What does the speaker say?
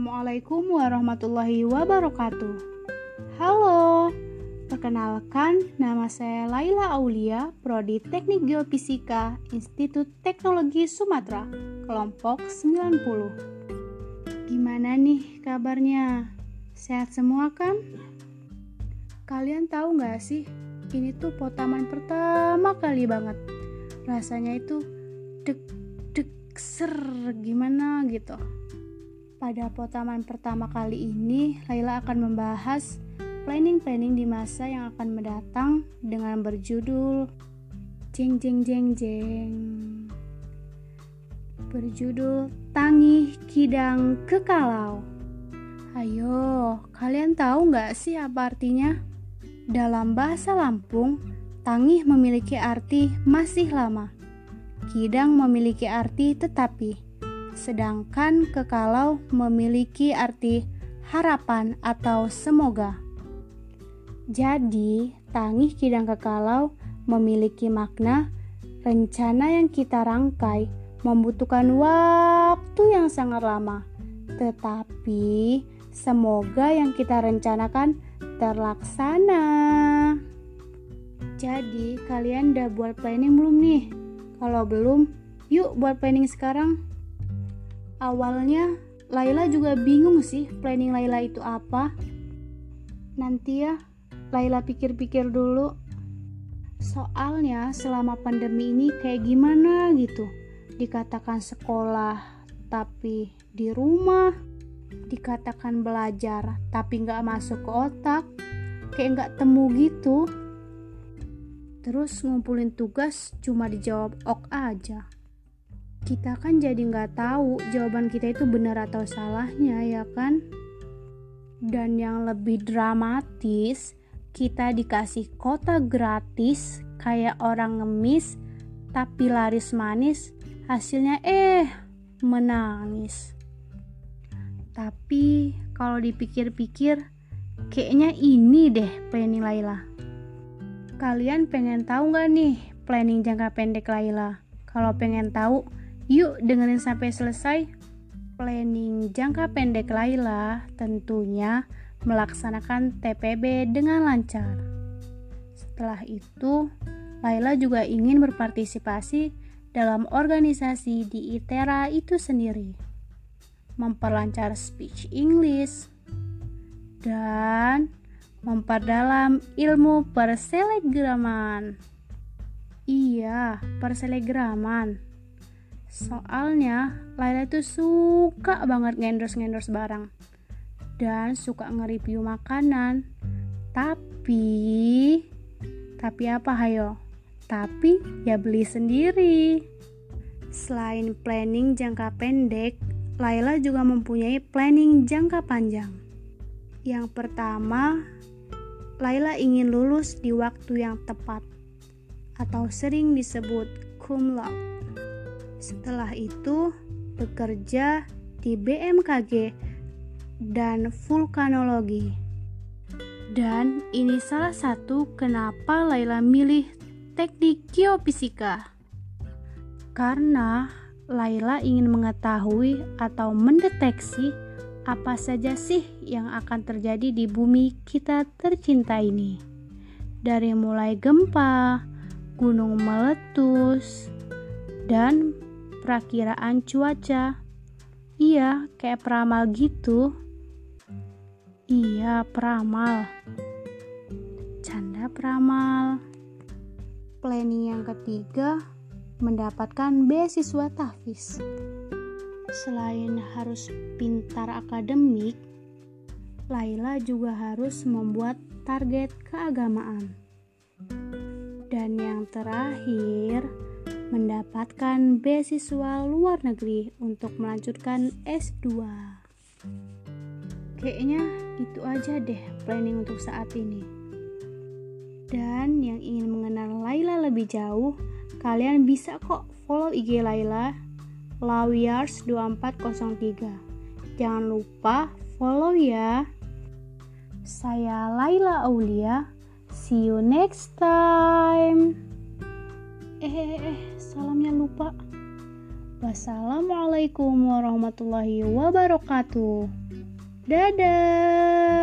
Assalamualaikum warahmatullahi wabarakatuh. Halo, perkenalkan nama saya Laila Aulia, Prodi Teknik Geofisika, Institut Teknologi Sumatera, kelompok 90. Gimana nih kabarnya? Sehat semua kan? Kalian tahu nggak sih, ini tuh potaman pertama kali banget. Rasanya itu dek dek ser gimana gitu. Pada potaman pertama kali ini, Laila akan membahas planning-planning di masa yang akan mendatang dengan berjudul Jeng Jeng Jeng Jeng. Berjudul Tangih Kidang Kekalau. Ayo, kalian tahu nggak sih apa artinya? Dalam bahasa Lampung, tangih memiliki arti masih lama. Kidang memiliki arti tetapi sedangkan kekalau memiliki arti harapan atau semoga. Jadi, tangih kidang kekalau memiliki makna rencana yang kita rangkai membutuhkan waktu yang sangat lama. Tetapi, semoga yang kita rencanakan terlaksana. Jadi, kalian udah buat planning belum nih? Kalau belum, yuk buat planning sekarang awalnya Laila juga bingung sih planning Laila itu apa. Nanti ya, Laila pikir-pikir dulu. Soalnya selama pandemi ini kayak gimana gitu. Dikatakan sekolah, tapi di rumah. Dikatakan belajar, tapi nggak masuk ke otak. Kayak nggak temu gitu. Terus ngumpulin tugas cuma dijawab ok aja kita kan jadi nggak tahu jawaban kita itu benar atau salahnya ya kan? Dan yang lebih dramatis kita dikasih kota gratis kayak orang ngemis tapi laris manis hasilnya eh menangis. Tapi kalau dipikir-pikir kayaknya ini deh planning Laila. Kalian pengen tahu nggak nih planning jangka pendek Laila? Kalau pengen tahu Yuk dengerin sampai selesai. Planning jangka pendek Laila tentunya melaksanakan TPB dengan lancar. Setelah itu, Laila juga ingin berpartisipasi dalam organisasi di ITERA itu sendiri. Memperlancar speech English dan memperdalam ilmu perselegraman. Iya, perselegraman Soalnya Laila itu suka banget ngendorse-ngendorse barang dan suka nge-review makanan. Tapi tapi apa hayo? Tapi ya beli sendiri. Selain planning jangka pendek, Laila juga mempunyai planning jangka panjang. Yang pertama, Laila ingin lulus di waktu yang tepat atau sering disebut cum laude. Setelah itu, bekerja di BMKG dan vulkanologi. Dan ini salah satu kenapa Laila milih teknik geofisika. Karena Laila ingin mengetahui atau mendeteksi apa saja sih yang akan terjadi di bumi kita tercinta ini. Dari mulai gempa, gunung meletus, dan Perakiraan cuaca. Iya, kayak peramal gitu. Iya, peramal. Canda peramal. Planning yang ketiga, mendapatkan beasiswa tahfiz. Selain harus pintar akademik, Laila juga harus membuat target keagamaan. Dan yang terakhir, mendapatkan beasiswa luar negeri untuk melanjutkan S2. Kayaknya itu aja deh planning untuk saat ini. Dan yang ingin mengenal Laila lebih jauh, kalian bisa kok follow IG Laila lawiars2403. Jangan lupa follow ya. Saya Laila Aulia. See you next time. Lupa. Wassalamualaikum warahmatullahi wabarakatuh. Dadah.